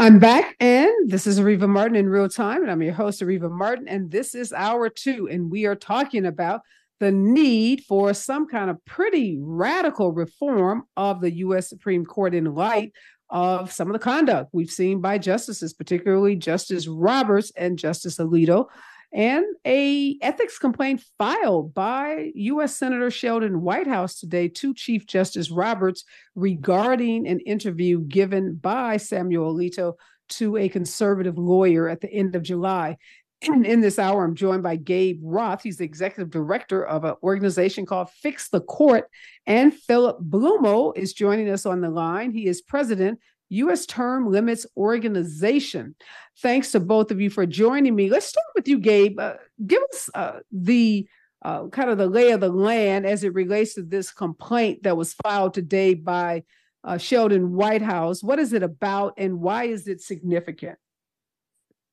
I'm back, and this is Areva Martin in real time, and I'm your host, Areva Martin, and this is hour two, and we are talking about the need for some kind of pretty radical reform of the U.S. Supreme Court in light of some of the conduct we've seen by justices, particularly Justice Roberts and Justice Alito, and a ethics complaint filed by U.S. Senator Sheldon Whitehouse today to Chief Justice Roberts regarding an interview given by Samuel Alito to a conservative lawyer at the end of July. And in this hour, I'm joined by Gabe Roth. He's the executive director of an organization called Fix the Court. And Philip Blumel is joining us on the line. He is president U.S. Term Limits Organization. Thanks to both of you for joining me. Let's start with you, Gabe. Uh, give us uh, the uh, kind of the lay of the land as it relates to this complaint that was filed today by uh, Sheldon Whitehouse. What is it about, and why is it significant?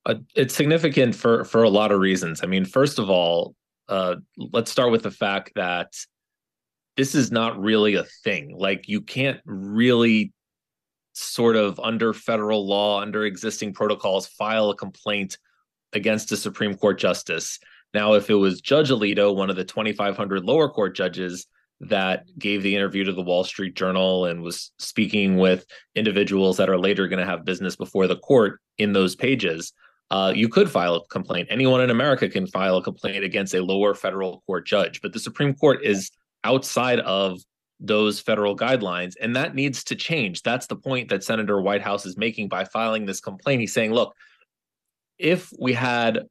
Uh, it's significant for for a lot of reasons. I mean, first of all, uh, let's start with the fact that this is not really a thing. Like, you can't really sort of under federal law, under existing protocols, file a complaint against a Supreme Court justice. Now, if it was Judge Alito, one of the 2,500 lower court judges that gave the interview to the Wall Street Journal and was speaking with individuals that are later going to have business before the court in those pages, uh, you could file a complaint. Anyone in America can file a complaint against a lower federal court judge, but the Supreme Court is outside of those federal guidelines. And that needs to change. That's the point that Senator Whitehouse is making by filing this complaint. He's saying, look, if we had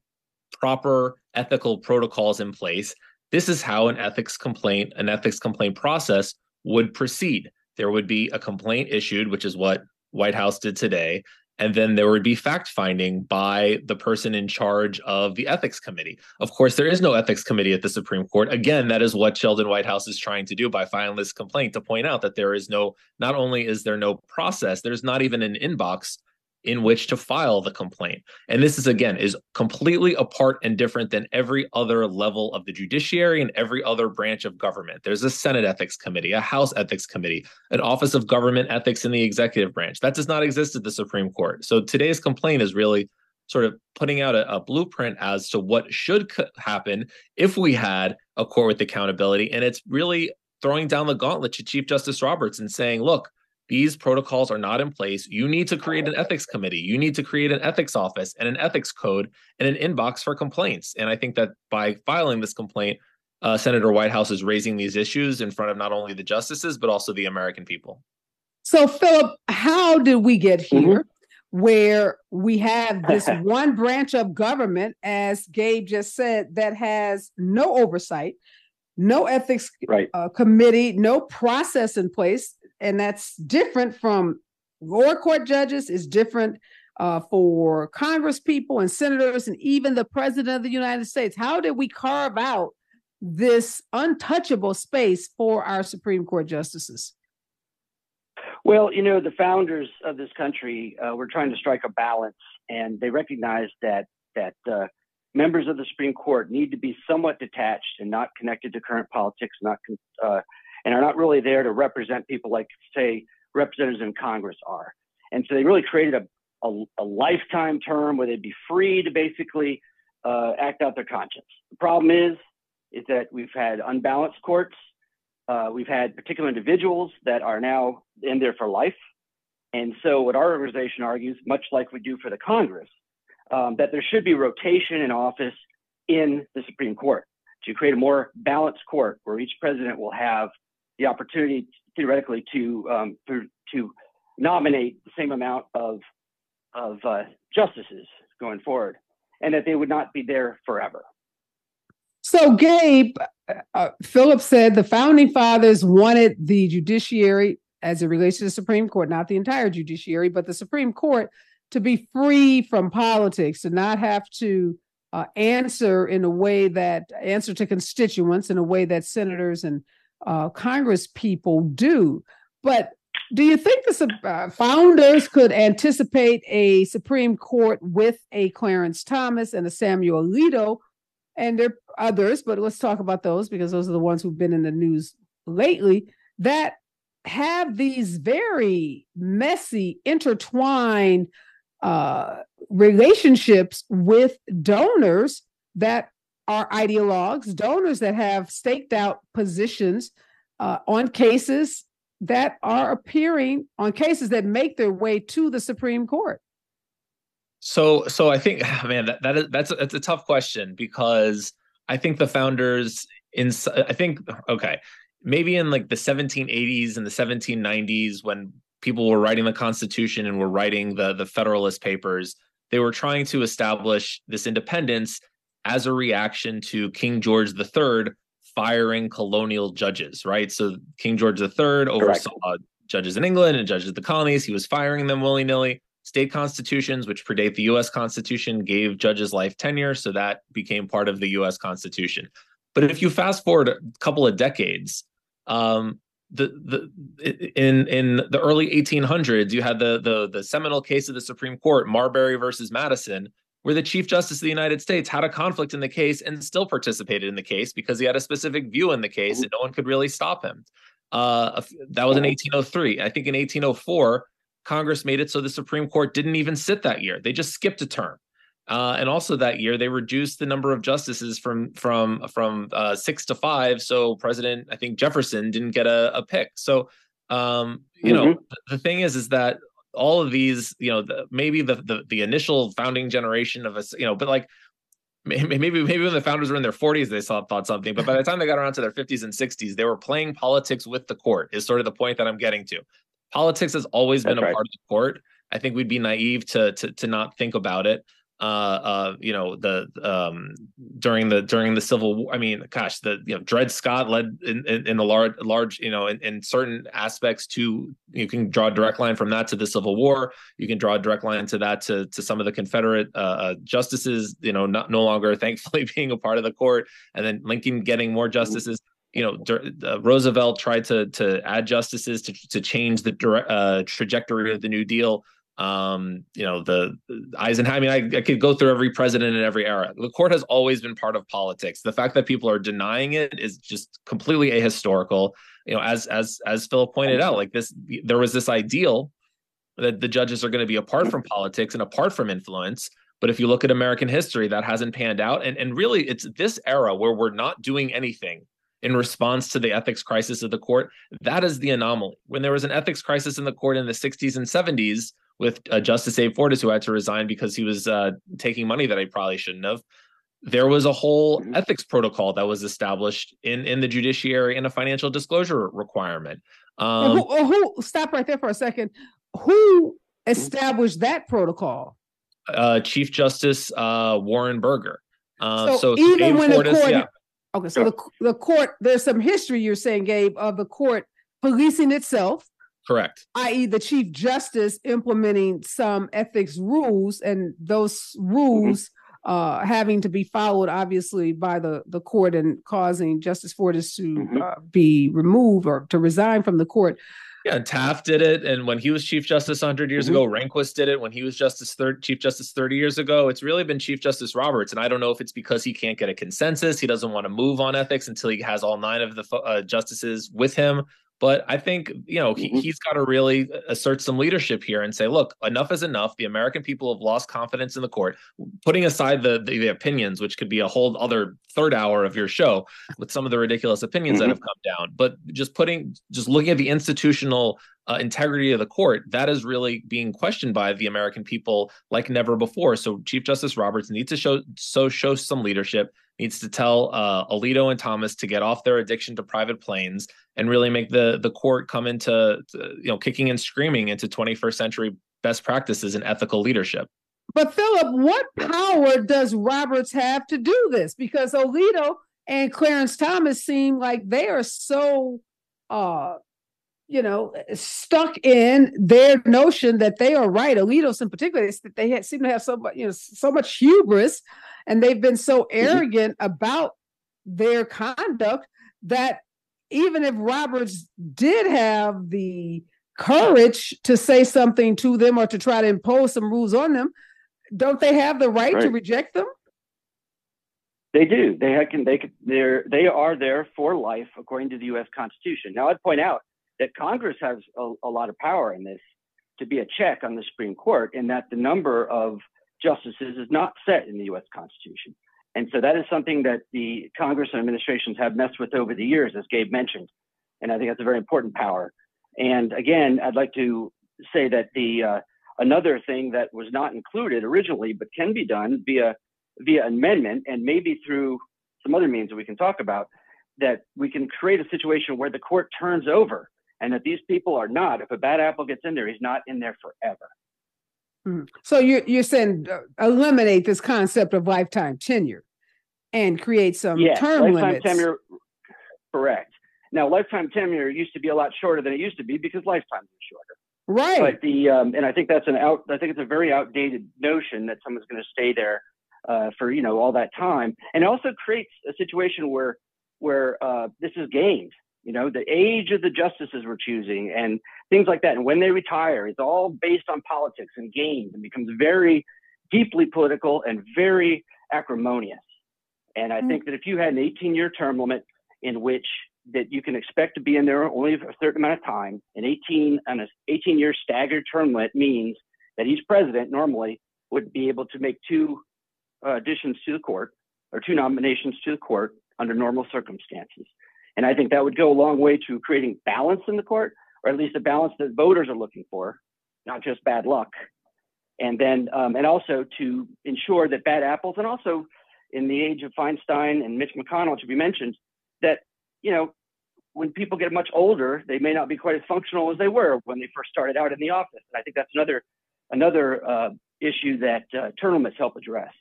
proper ethical protocols in place, this is how an ethics complaint, an ethics complaint process would proceed. There would be a complaint issued, which is what Whitehouse did today and then there would be fact finding by the person in charge of the ethics committee. Of course, there is no ethics committee at the Supreme Court. Again, that is what Sheldon Whitehouse is trying to do by filing this complaint to point out that there is no, not only is there no process, there's not even an inbox in which to file the complaint. And this is again is completely apart and different than every other level of the judiciary and every other branch of government. There's a Senate ethics committee, a House ethics committee, an Office of Government Ethics in the executive branch. That does not exist at the Supreme Court. So today's complaint is really sort of putting out a, a blueprint as to what should happen if we had a court with accountability and it's really throwing down the gauntlet to Chief Justice Roberts and saying, look, these protocols are not in place. You need to create an ethics committee. You need to create an ethics office and an ethics code and an inbox for complaints. And I think that by filing this complaint, uh, Senator Whitehouse is raising these issues in front of not only the justices, but also the American people. So, Philip, how did we get mm-hmm. here? Mm-hmm. Where we have this one branch of government, as Gabe just said, that has no oversight, no ethics right. uh, committee, no process in place and that's different from lower court judges is different uh, for congress people and senators and even the president of the united states. How did we carve out this untouchable space for our supreme court justices? Well you know the founders of this country uh, were trying to strike a balance and they recognized that that uh, members of the supreme court need to be somewhat detached and not connected to current politics not uh, and are not really there to represent people like, say, representatives in Congress are. And so they really created a, a, a lifetime term where they'd be free to basically uh, act out their conscience. The problem is, is that we've had unbalanced courts. Uh, we've had particular individuals that are now in there for life. And so, what our organization argues, much like we do for the Congress, um, that there should be rotation in office in the Supreme Court to create a more balanced court where each president will have the opportunity theoretically to um, to, nominate the same amount of of uh, justices going forward, and that they would not be there forever. So, Gabe, uh, Philip said the founding fathers wanted the judiciary, as it relates to the Supreme Court, not the entire judiciary, but the Supreme Court, to be free from politics, to not have to uh, answer in a way that answer to constituents in a way that senators and uh, Congress people do. But do you think the uh, founders could anticipate a Supreme Court with a Clarence Thomas and a Samuel Alito? And there are others, but let's talk about those because those are the ones who've been in the news lately that have these very messy, intertwined uh, relationships with donors that are ideologues, donors that have staked out positions uh, on cases that are appearing on cases that make their way to the Supreme Court. So, so I think, man, that, that is that's that's a tough question because I think the founders in I think okay, maybe in like the 1780s and the 1790s when people were writing the Constitution and were writing the the Federalist Papers, they were trying to establish this independence as a reaction to King George III firing colonial judges, right? So King George III oversaw Correct. judges in England and judges in the colonies. He was firing them willy nilly. State constitutions, which predate the US Constitution, gave judges life tenure. So that became part of the US Constitution. But if you fast forward a couple of decades, um, the the in in the early 1800s, you had the the the seminal case of the Supreme Court, Marbury versus Madison, where the Chief Justice of the United States had a conflict in the case and still participated in the case because he had a specific view in the case and no one could really stop him. Uh, that was in 1803. I think in 1804, Congress made it so the Supreme Court didn't even sit that year; they just skipped a term. Uh, and also that year, they reduced the number of justices from from from uh, six to five. So President, I think Jefferson didn't get a, a pick. So um, you mm-hmm. know, the thing is, is that all of these, you know, the, maybe the, the the initial founding generation of us, you know, but like maybe maybe when the founders were in their 40s they saw thought something but by the time they got around to their 50s and 60s they were playing politics with the court is sort of the point that i'm getting to. Politics has always That's been a right. part of the court. I think we'd be naive to to to not think about it uh, uh, you know, the um, during the during the Civil War. I mean, gosh, the you know, Dred Scott led in, in, in the large large, you know, in, in, certain aspects to you can draw a direct line from that to the Civil War. You can draw a direct line to that to to some of the Confederate uh, uh justices, you know, not no longer thankfully being a part of the court, and then Lincoln getting more justices you know, uh, Roosevelt tried to to add justices to to change the direct, uh, trajectory of the New Deal um you know the, the eisenhower i mean I, I, could go through every president in every era. The court has always been part of politics. The fact that people are denying it is just completely ahistorical. You know as as as Phil pointed out like this there was this ideal that the judges are going to be apart from politics and apart from influence. But if you look at american history that hasn't panned out. And and really it's this era where we're not doing anything in response to the ethics crisis of the court. That is the anomaly. When there was an ethics crisis in the court in the 60s and 70s with uh, Justice Abe Fortas, who had to resign because he was uh, taking money that he probably shouldn't have. There was a whole mm-hmm. ethics protocol that was established in in the judiciary and a financial disclosure requirement. Um, who, who, stop right there for a second? Who established that protocol? Uh, Chief Justice uh, Warren Burger. Uh, so, so, even Abe when Fortas, the court, yeah. okay, so the the court, there's some history you're saying, Gabe, of the court policing itself Correct. I.e., the Chief Justice implementing some ethics rules, and those rules mm-hmm. uh, having to be followed, obviously, by the, the court and causing Justice Fortas to mm-hmm. uh, be removed or to resign from the court. Yeah, Taft did it, and when he was Chief Justice 100 years mm-hmm. ago, Rehnquist did it. When he was Justice third, Chief Justice 30 years ago, it's really been Chief Justice Roberts, and I don't know if it's because he can't get a consensus, he doesn't want to move on ethics until he has all nine of the uh, justices with him, but I think, you know, he, he's got to really assert some leadership here and say, look, enough is enough. The American people have lost confidence in the court. Putting aside the, the, the opinions, which could be a whole other third hour of your show with some of the ridiculous opinions mm-hmm. that have come down, but just putting, just looking at the institutional uh, integrity of the court, that is really being questioned by the American people like never before. So Chief Justice Roberts needs to show so show some leadership needs to tell uh, Alito and Thomas to get off their addiction to private planes and really make the the court come into to, you know kicking and screaming into 21st century best practices and ethical leadership. But Philip, what power does Roberts have to do this? Because Alito and Clarence Thomas seem like they are so uh you know, stuck in their notion that they are right. Alitos, in particular, that they seem to have so much, you know, so much hubris and they've been so mm-hmm. arrogant mm-hmm. about their conduct that even if Roberts did have the courage to say something to them or to try to impose some rules on them, don't they have the right, right. to reject them? They do. They can. They can. They're. They are there for life, according to the U.S. Constitution. Now, I'd point out that Congress has a, a lot of power in this. to be a check on the Supreme Court in that the number of justices is not set in the U.S. Constitution. And so that is something that the Congress and administrations have messed with over the years, as Gabe mentioned. And I think that's a very important power. And again, I'd like to say that the uh, another thing that was not included originally, but can be done via via amendment and maybe through some other means that we can talk about, that we can create a situation where the court turns over and that these people are not. If a bad apple gets in there, he's not in there forever. Mm-hmm. So you're you're saying uh, eliminate this concept of lifetime tenure and create some yes, term lifetime limits. tenure. Correct. Now, lifetime tenure used to be a lot shorter than it used to be because lifetimes are shorter. Right. But the um, and I think that's an out. I think it's a very outdated notion that someone's going to stay there uh, for you know all that time, and it also creates a situation where where uh, this is gained you know, the age of the justices we're choosing and things like that. And when they retire, it's all based on politics and games and becomes very deeply political and very acrimonious. And I mm-hmm. think that if you had an 18 year term limit in which that you can expect to be in there only for a certain amount of time, an 18 and an 18 year staggered term limit means that each president normally would be able to make two uh, additions to the court or two nominations to the court under normal circumstances. And I think that would go a long way to creating balance in the court, or at least a balance that voters are looking for, not just bad luck. And then, um, and also to ensure that bad apples, and also in the age of Feinstein and Mitch McConnell, to be mentioned, that, you know, when people get much older, they may not be quite as functional as they were when they first started out in the office. And I think that's another another uh, issue that uh, limits help address.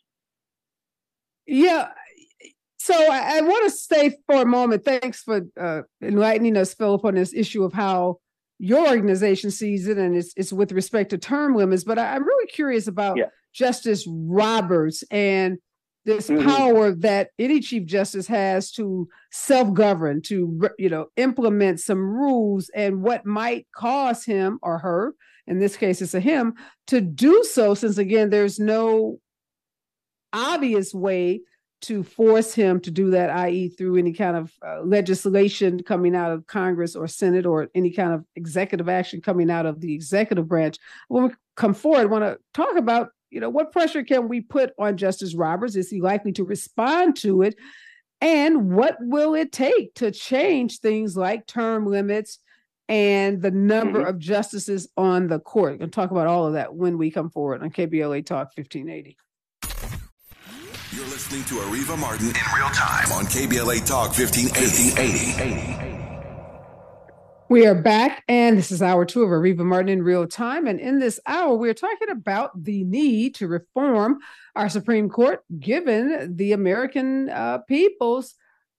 Yeah, so I, I want to stay for a moment. Thanks for uh, enlightening us, Philip, on this issue of how your organization sees it, and it's, it's with respect to term limits. But I, am really curious about yeah. Justice Roberts and this mm-hmm. power that any chief justice has to self-govern, to you know implement some rules, and what might cause him or her, in this case, it's a him, to do so. Since again, there's no obvious way to force him to do that, i.e., through any kind of uh, legislation coming out of Congress or Senate or any kind of executive action coming out of the executive branch. When we come forward, I want to talk about, you know, what pressure can we put on Justice Roberts? Is he likely to respond to it? And what will it take to change things like term limits and the number mm-hmm. of justices on the court? We're going to talk about all of that when we come forward on KBLA Talk 1580. You're listening to Areva Martin in real time on KBLA Talk 1580. We are back, and this is hour two of Areva Martin in real time. And in this hour, we're talking about the need to reform our Supreme Court, given the American uh, people's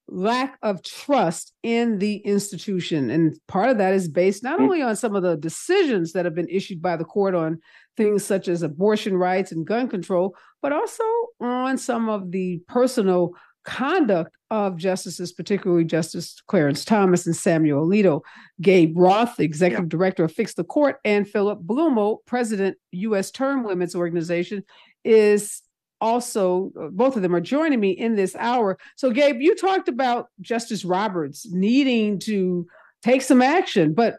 lack of trust in the institution. And part of that is based not mm. only on some of the decisions that have been issued by the court on things such as abortion rights and gun control, but also on some of the personal conduct of justices, particularly Justice Clarence Thomas and Samuel Alito. Gabe Roth, executive yeah. director of Fix the Court, and Philip Blumel, president, U.S. Term Limits Organization, is also both of them are joining me in this hour. So, Gabe, you talked about Justice Roberts needing to take some action, but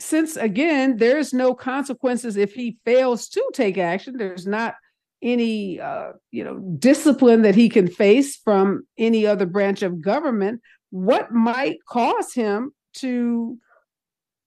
since again there's no consequences if he fails to take action there's not any uh, you know discipline that he can face from any other branch of government what might cause him to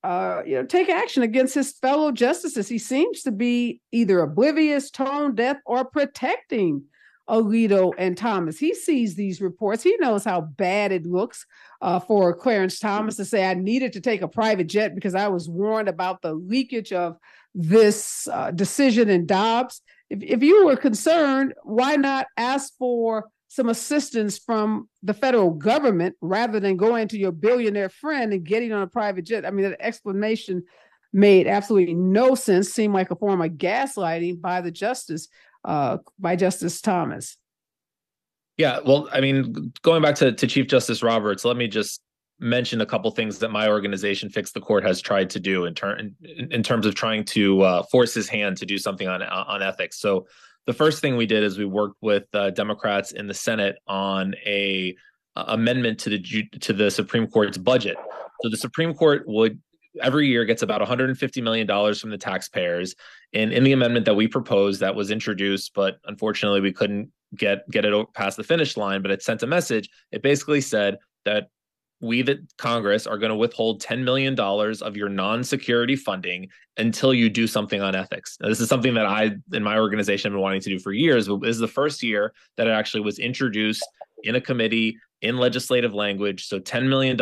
uh, you know take action against his fellow justices he seems to be either oblivious tone deaf or protecting Alito and Thomas. He sees these reports. He knows how bad it looks uh, for Clarence Thomas to say, I needed to take a private jet because I was warned about the leakage of this uh, decision in Dobbs. If, if you were concerned, why not ask for some assistance from the federal government rather than going to your billionaire friend and getting on a private jet? I mean, that explanation made absolutely no sense, seemed like a form of gaslighting by the justice uh, by Justice Thomas. Yeah, well, I mean, going back to, to Chief Justice Roberts, let me just mention a couple things that my organization, Fix the Court, has tried to do in, ter- in, in terms of trying to uh, force his hand to do something on on ethics. So, the first thing we did is we worked with uh, Democrats in the Senate on a uh, amendment to the to the Supreme Court's budget. So the Supreme Court would every year gets about 150 million dollars from the taxpayers. And in the amendment that we proposed, that was introduced, but unfortunately we couldn't get get it past the finish line. But it sent a message. It basically said that we, the Congress, are going to withhold $10 million of your non security funding until you do something on ethics. Now, this is something that I, in my organization, have been wanting to do for years. But this is the first year that it actually was introduced in a committee in legislative language. So $10 million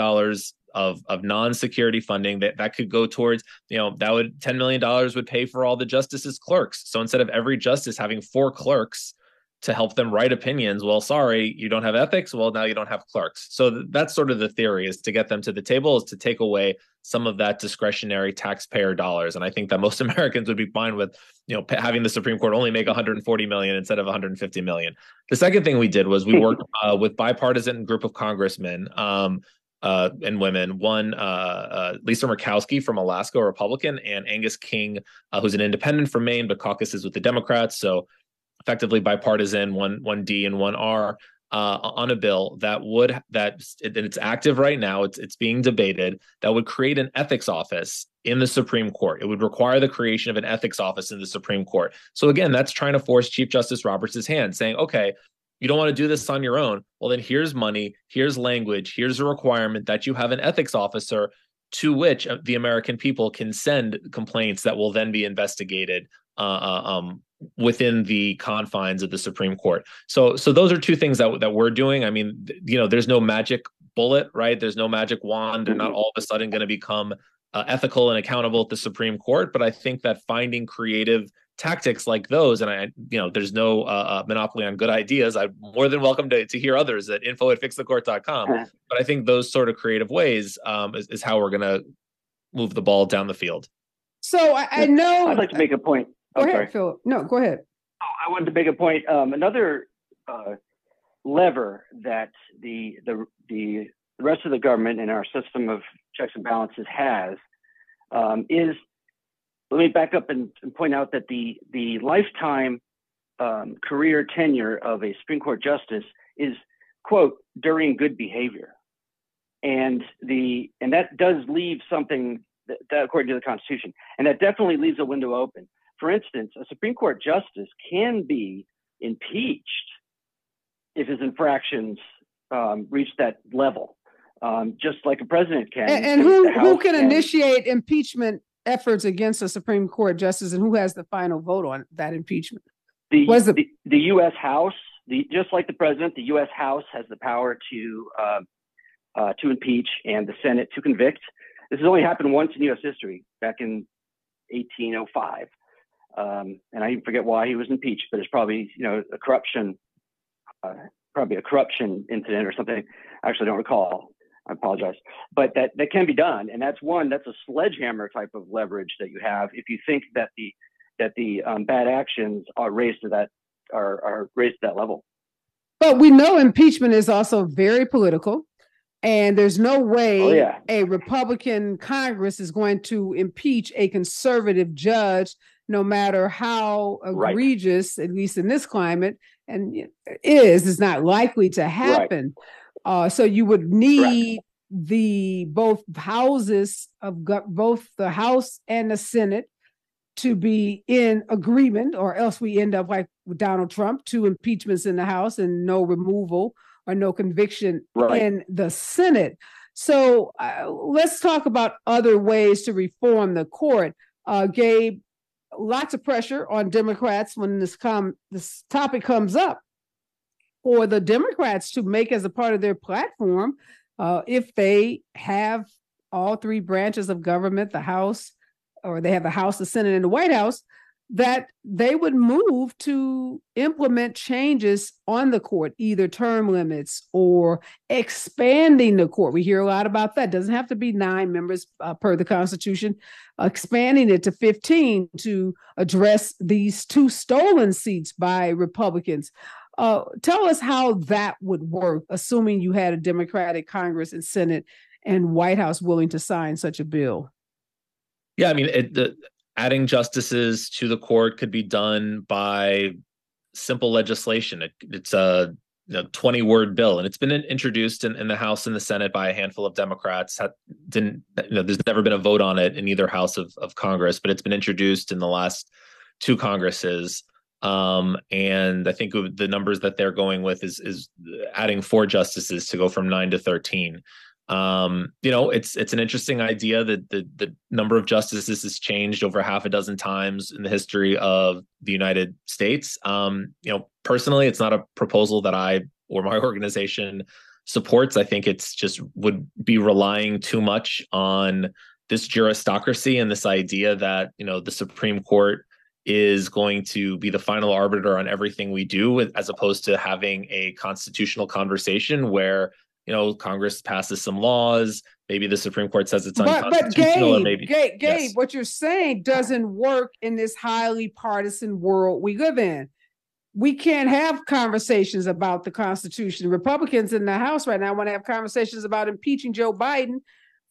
of, of non-security funding that, that could go towards, you know, that would $10 million would pay for all the justices clerks. So instead of every justice having four clerks, to help them write opinions. Well, sorry, you don't have ethics. Well, now you don't have clerks. So th- that's sort of the theory is to get them to the table is to take away some of that discretionary taxpayer dollars. And I think that most Americans would be fine with, you know, p- having the Supreme Court only make 140 million instead of 150 million. The second thing we did was we worked uh, with bipartisan group of congressmen. Um, uh, and women. One, uh, uh, Lisa Murkowski from Alaska, a Republican, and Angus King, uh, who's an independent from Maine, but caucuses with the Democrats. So effectively bipartisan, one one D and one R, uh, on a bill that would that it's active right now. It's it's being debated that would create an ethics office in the Supreme Court. It would require the creation of an ethics office in the Supreme Court. So again, that's trying to force Chief Justice Roberts' hand, saying, okay. You don't want to do this on your own. Well, then here's money, here's language, here's a requirement that you have an ethics officer to which uh, the American people can send complaints that will then be investigated uh, uh um, within the confines of the Supreme Court. So so those are two things that that we're doing. I mean, you know, there's no magic bullet, right? There's no magic wand. They're not mm-hmm. all of a sudden going to become uh, ethical and accountable at the Supreme Court, but I think that finding creative tactics like those, and I, you know, there's no uh, uh, monopoly on good ideas. I'm more than welcome to, to hear others at info at fixthecourt.com. But I think those sort of creative ways um, is, is how we're going to move the ball down the field. So I, I know I'd like to make a point. Go oh, ahead, Philip. No, go ahead. Oh, I wanted to make a point. Um, another uh, lever that the, the the rest of the government and our system of checks and balances has um, is. Let me back up and, and, point out that the the lifetime um, career tenure of a Supreme Court justice is quote during good behavior, and the and that does leave something that, that according to the Constitution, and that definitely leaves a window open for instance, a Supreme Court justice can be impeached if his infractions um, reach that level, um, just like a president can. And, and who, who can, initiate impeachment efforts against a Supreme Court justice, and who has the final vote on that impeachment? The, the, the, the, U.S. House, the, just like the president, the U.S. House has the power to uh, uh, to impeach and the Senate to convict. This has only happened once in U.S. history, back in 1805. Um, and I even forget why he was impeached, but it's probably you know a corruption, uh, probably a corruption incident or something. I actually don't recall. I apologize, but that that can be done, and that's one that's a sledgehammer type of leverage that you have if you think that the that the um, bad actions are raised to that are are raised to that level. But we know impeachment is also very political. And there's no way oh, yeah. a Republican Congress is going to impeach a conservative judge no matter how egregious, right. at least in this climate, and is is not likely to happen. Right. Uh, so you would need the both houses of go- both the House and the Senate to be in agreement, or else we end up like with Donald Trump, two impeachments in the House and no removal or no conviction right. in the Senate. So uh, let's talk about other ways to reform the court. Uh, Gabe, lots of pressure on Democrats when this come this topic comes up for the Democrats to make as a part of their platform uh, if they have all three branches of government, the House, or they have the House, the Senate, and the White House, that they would move to implement changes on the court, either term limits or expanding the court. We hear a lot about that. Doesn't have to be nine members uh, per the Constitution, expanding it to 15 to address these two stolen seats by Republicans. Uh, tell us how that would work, assuming you had a Democratic Congress and Senate and White House willing to sign such a bill. Yeah, I mean, it, the, adding justices to the court could be done by simple legislation. It, it's a you know, 20 word bill and it's been introduced in, in, the house and the senate by a handful of democrats. Didn't you know there's never been a vote on it in either house of, of congress but it's been introduced in the last two congresses. Um, and i think the numbers that they're going with is is adding four justices to go from nine to 13 um, you know, it's it's an interesting idea that the the number of justices has changed over half a dozen times in the history of the United States. Um, you know, personally, it's not a proposal that I or my organization supports. I think it's just would be relying too much on this juristocracy and this idea that you know the Supreme Court is going to be the final arbiter on everything we do, as opposed to having a constitutional conversation where you know, Congress passes some laws. Maybe the Supreme Court says it's unconstitutional. But, Gabe, maybe, Gabe, Gabe yes. what you're saying doesn't work in this highly partisan world we live in. We can't have conversations about the Constitution. Republicans in the House right now want to have conversations about impeaching Joe Biden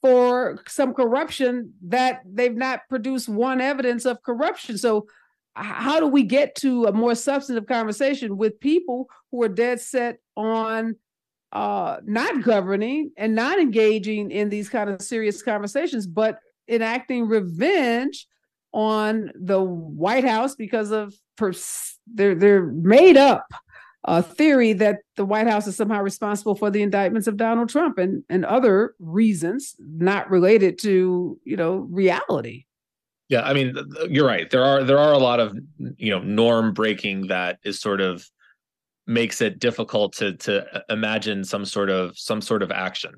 for some corruption that they've not produced one evidence of corruption. So, how do we get to a more substantive conversation with people who are dead set on uh, not governing and not engaging in these kind of serious conversations, but enacting revenge on the White House because of pers- their their made up uh, theory that the White House is somehow responsible for the indictments of Donald Trump and and other reasons not related to you know reality. Yeah, I mean, you're right. There are there are a lot of you know norm breaking that is sort of makes it difficult to to uh, imagine some sort of some sort of action.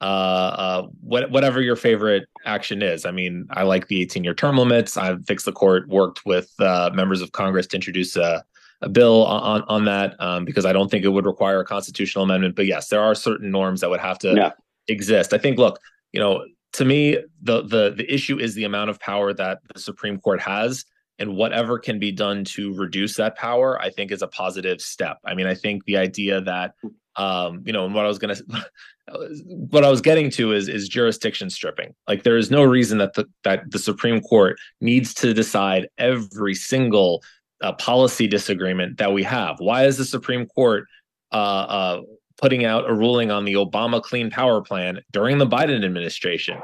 Uh, uh, what, whatever your favorite action is. I mean, I like the 18 year term limits. I've fixed the court, worked with uh, members of Congress to introduce a, a bill on on that um, because I don't think it would require a constitutional amendment. But yes, there are certain norms that would have to yeah. exist. I think. Look, you know, to me, the the the issue is the amount of power that the Supreme Court has and whatever can be done to reduce that power i think is a positive step. I mean i think the idea that um you know and what i was going to what i was getting to is is jurisdiction stripping. Like there is no reason that the that the supreme court needs to decide every single uh, policy disagreement that we have. Why is the supreme court uh, uh putting out a ruling on the obama clean power plan during the biden administration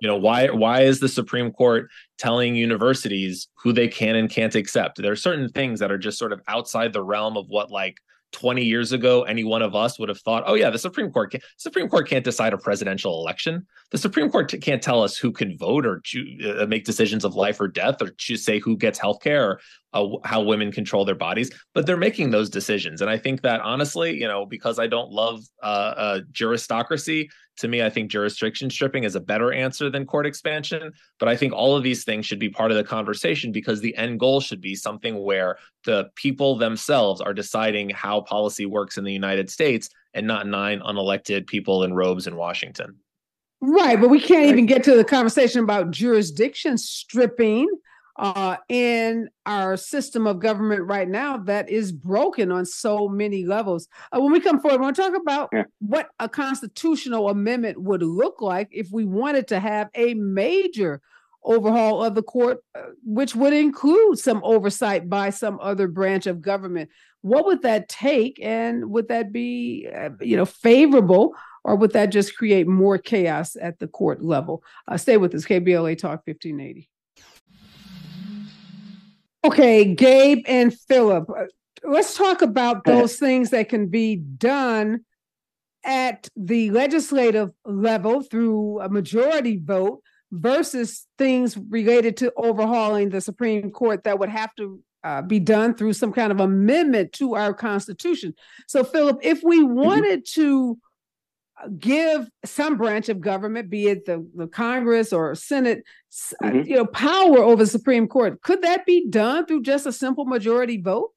you know why why is the supreme court telling universities who they can and can't accept? There are certain things that are just sort of outside the realm of what like 20 years ago any one of us would have thought oh yeah the supreme court can, supreme court can't decide a presidential election the supreme court can't tell us who can vote or choose, uh, make decisions of life or death or choose say who gets health care or uh, how women control their bodies but they're making those decisions. And i think that honestly you know because i don't love uh, uh, juristocracy to me i think jurisdiction stripping is a better answer than court expansion. But i think all of these things should be part of the conversation because the end goal should be something where the people themselves are deciding how policy works in the united states and not nine unelected people in robes in washington right but we can't even get to the conversation about jurisdiction stripping uh, in our system of government right now that is broken on so many levels. Uh, when we come forward, we want to talk about yeah. what a constitutional amendment would look like if we wanted to have a major overhaul of the court, uh, which would include some oversight by some other branch of government. What would that take, and would that be, uh, you know, favorable, or would that just create more chaos at the court level? Uh, stay with us, KBLA Talk 1580. Okay, Gabe and Philip, uh, let's talk about those things that can be done at the legislative level through a majority vote versus things related to overhauling the Supreme Court that would have to uh, be done through some kind of amendment to our Constitution. So, Philip, if we mm-hmm. wanted to give some branch of government, be it the, the Congress or Senate, uh, mm-hmm. you know, power over the Supreme Court. Could that be done through just a simple majority vote?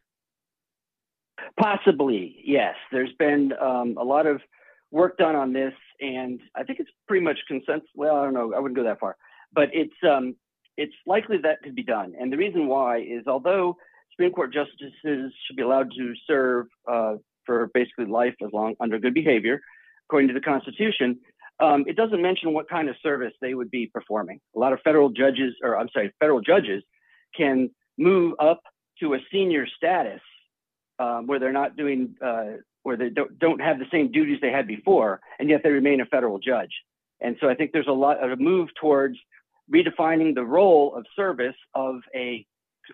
Possibly, yes. There's been um, a lot of work done on this, and I think it's pretty much consensus. Well, I don't know. I wouldn't go that far, but it's um, it's likely that could be done. And the reason why is although Supreme Court justices should be allowed to serve uh, for basically life as long under good behavior, according to the Constitution, um, it doesn't mention what kind of service they would be performing. A lot of federal judges, or I'm sorry, federal judges can move up to a senior status um, where they're not doing uh, or they don't, don't have the same duties they had before, and yet they remain a federal judge. And so I think there's a lot of a move towards redefining the role of service of a,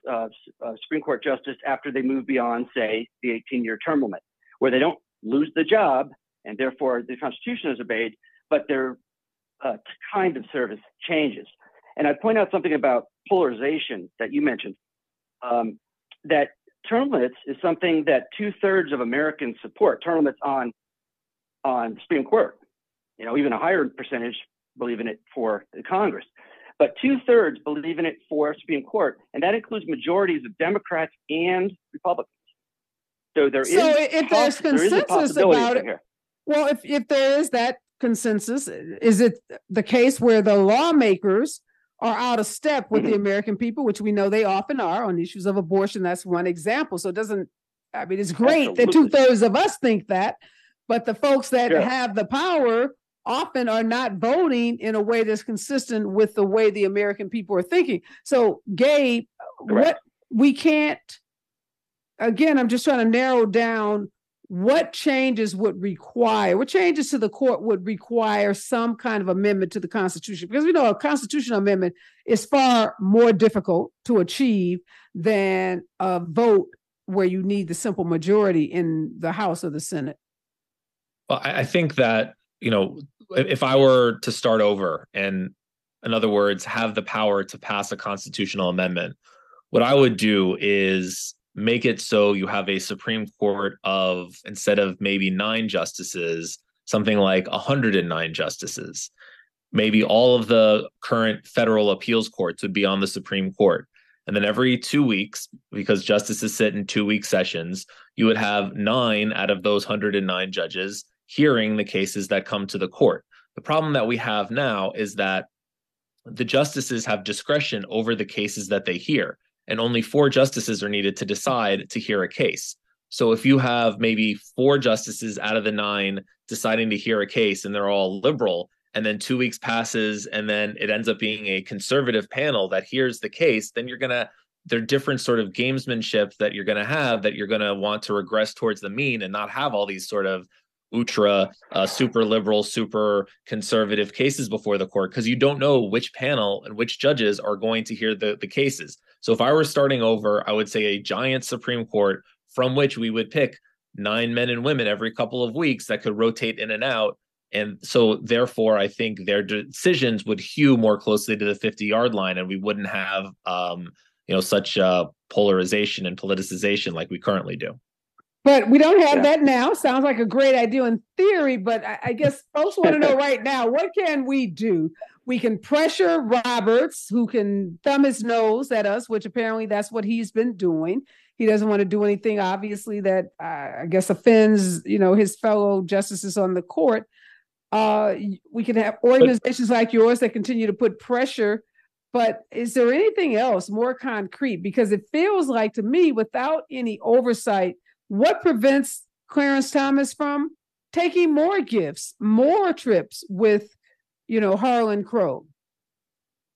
uh, a Supreme Court justice after they move beyond, say, the 18 year term limit, where they don't lose the job and therefore the Constitution is obeyed, but their uh, kind of service changes. And I'd point out something about polarization that you mentioned. Um, that term limits is something that two thirds of Americans support. Term limits on on Supreme Court. You know, even a higher percentage believe in it for the Congress. But two thirds believe in it for Supreme Court, and that includes majorities of Democrats and Republicans. So there so is if there's consensus there about it, here. Well, if if there is that consensus, is it the case where the lawmakers are out of step with mm-hmm. the American people, which we know they often are on issues of abortion. That's one example. So it doesn't, I mean, it's great Absolutely. that two thirds of us think that, but the folks that yeah. have the power often are not voting in a way that's consistent with the way the American people are thinking. So, Gabe, Correct. what we can't, again, I'm just trying to narrow down what changes would require what changes to the court would require some kind of amendment to the constitution? Because we know a constitutional amendment is far more difficult to achieve than a vote where you need the simple majority in the house or the senate. Well i think that you know if i were to start over and in other words have the power to pass a constitutional amendment what i would do is make it so you have a Supreme Court of instead of maybe nine justices, something like 109 justices. Maybe all of the current federal appeals courts would be on the Supreme Court. And then every two weeks, because justices sit in two week sessions, you would have nine out of those 109 judges hearing the cases that come to the court. The problem that we have now is that the justices have discretion over the cases that they hear and only four justices are needed to decide to hear a case. So if you have maybe four justices out of the nine deciding to hear a case and they're all liberal, and then two weeks passes and then it ends up being a conservative panel that hears the case, then you're going to, there are different sort of gamesmanship that you're going to have that you're going to want to regress towards the mean and not have all these sort of ultra uh, super liberal super conservative cases before the court because you don't know which panel and which judges are going to hear the, the cases so if i were starting over i would say a giant supreme court from which we would pick nine men and women every couple of weeks that could rotate in and out and so therefore i think their decisions would hew more closely to the 50 yard line and we wouldn't have um, you know such uh, polarization and politicization like we currently do but we don't have yeah. that now. Sounds like a great idea in theory, but I, I guess folks want to know right now what can we do? We can pressure Roberts, who can thumb his nose at us, which apparently that's what he's been doing. He doesn't want to do anything, obviously, that uh, I guess offends you know his fellow justices on the court. Uh, we can have organizations but, like yours that continue to put pressure. But is there anything else more concrete? Because it feels like to me, without any oversight what prevents Clarence Thomas from taking more gifts, more trips with, you know, Harlan Crow?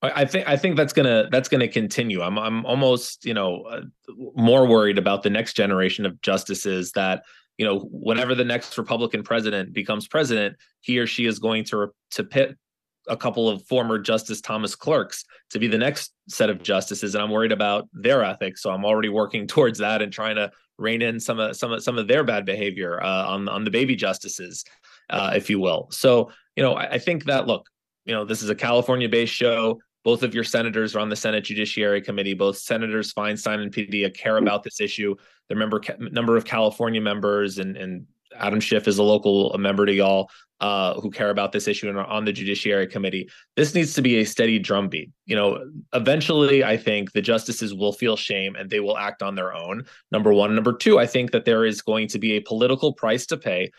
I think I think that's gonna that's gonna continue. I'm I'm almost you know uh, more worried about the next generation of justices that you know whenever the next Republican president becomes president, he or she is going to to pit a couple of former Justice Thomas clerks to be the next set of justices, and I'm worried about their ethics. So I'm already working towards that and trying to rein in some of some of some of their bad behavior uh, on on the baby justices, uh, if you will. So you know, I, I think that look, you know, this is a California-based show. Both of your senators are on the Senate Judiciary Committee. Both Senators Feinstein and Padilla care about this issue. The member number of California members and and Adam Schiff is a local member to y'all uh, who care about this issue and are on the Judiciary Committee. This needs to be a steady drumbeat. You know, eventually, I think the justices will feel shame and they will act on their own. Number one. Number two, I think that there is going to be a political price to pay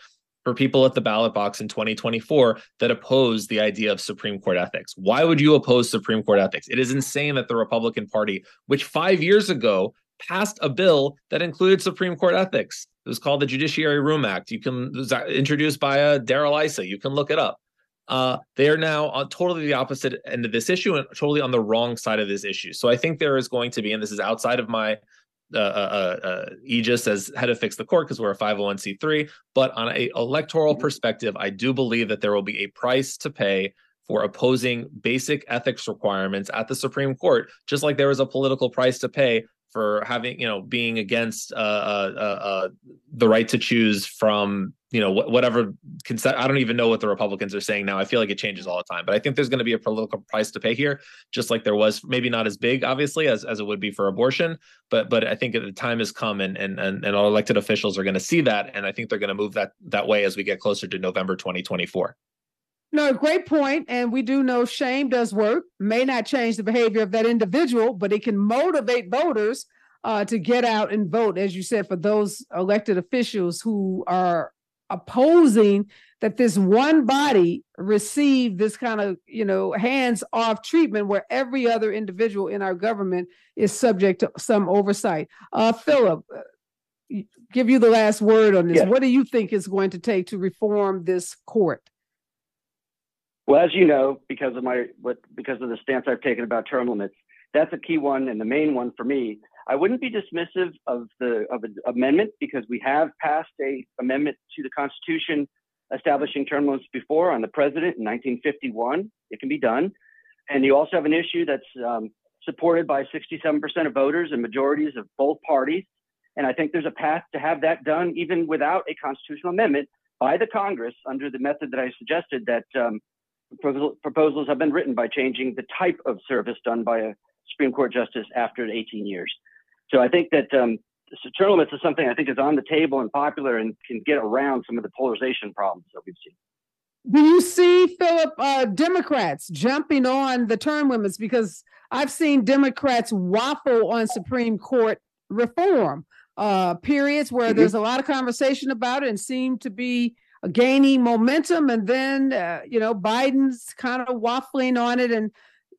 for people at the ballot box in 2024 that oppose the idea of Supreme Court ethics. Why would you oppose Supreme Court ethics? It is insane that the Republican Party, which five years ago passed a bill that included Supreme Court ethics, it was called the Judiciary Room Act. You can was introduced by uh, Darrell Issa. You can look it up. Uh, they are now on totally the opposite end of this issue and totally on the wrong side of this issue. So I think there is going to be, and this is outside of my uh, uh, uh, aegis as head of Fix the Court because we're a 501c3. But on a electoral mm-hmm. perspective, I do believe that there will be a price to pay for opposing basic ethics requirements at the Supreme Court, just like there was a political price to pay for having, you know, being against uh, uh, uh, uh the right to choose from, you know, wh- whatever consent. I don't even know what the Republicans are saying now. I feel like it changes all the time, but I think there's going to be a political price to pay here, just like there was, maybe not as big, obviously, as, as it would be for abortion, but but I think the time has come, and and and, and our elected officials are going to see that, and I think they're going to move that that way as we get closer to November 2024. No, great point. And we do know shame does work, may not change the behavior of that individual, but it can motivate voters uh, to get out and vote, as you said, for those elected officials who are opposing that this one body receive this kind of you know hands off treatment where every other individual in our government is subject to some oversight uh philip uh, give you the last word on this yes. what do you think is going to take to reform this court well, as you know, because of my what because of the stance I've taken about term limits, that's a key one and the main one for me. I wouldn't be dismissive of the of an amendment because we have passed a amendment to the Constitution establishing term limits before on the president in 1951. It can be done, and you also have an issue that's um, supported by 67% of voters and majorities of both parties. And I think there's a path to have that done even without a constitutional amendment by the Congress under the method that I suggested that um, proposals have been written by changing the type of service done by a Supreme Court justice after 18 years. So I think that um, term limits is something I think is on the table and popular and can get around some of the polarization problems that we've seen. Do you see, Philip, uh, Democrats jumping on the term limits? Because I've seen Democrats waffle on Supreme Court reform uh, periods where mm-hmm. there's a lot of conversation about it and seem to be gaining momentum, and then uh, you know Biden's kind of waffling on it and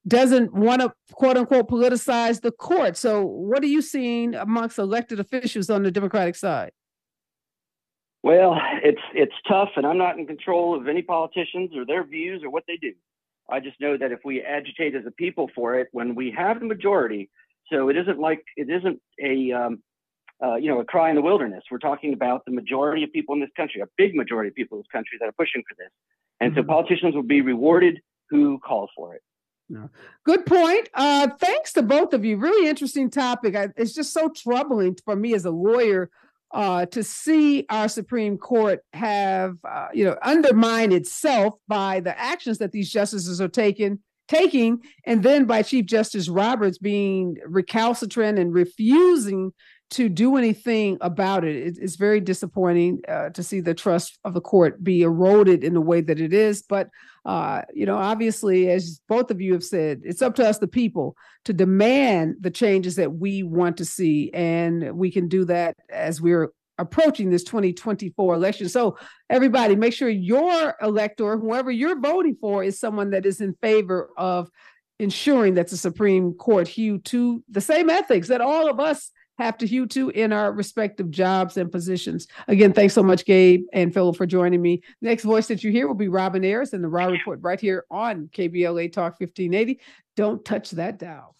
doesn't want to quote unquote politicize the court. So, what are you seeing amongst elected officials on the Democratic side? Well, it's it's tough, and I'm not in control of any politicians or their views or what they do. I just know that if we agitate as a people for it, when we have the majority, so it isn't like it isn't a um, uh, you know, a cry in the wilderness. We're talking about the majority of people in this country, a big majority of people in this country that are pushing for this. And mm-hmm. so politicians will be rewarded who call for it. No. Good point. Uh, thanks to both of you. Really interesting topic. I, it's just so troubling for me as a lawyer uh, to see our Supreme Court have, uh, you know, undermine itself by the actions that these justices are taking, taking, and then by Chief Justice Roberts being recalcitrant and refusing to do anything about it. it it's very disappointing uh, to see the trust of the court be eroded in the way that it is. But, uh, you know, obviously, as both of you have said, it's up to us, the people, to demand the changes that we want to see. And we can do that as we're approaching this 2024 election. So, everybody, make sure your elector, whoever you're voting for, is someone that is in favor of ensuring that the Supreme Court hew to the same ethics that all of us have to hew to in our respective jobs and positions. Again, thanks so much, Gabe and Philip, for joining me. Next voice that you hear will be Robin Ayers and the Raw Report right here on KBLA Talk 1580. Don't touch that dial.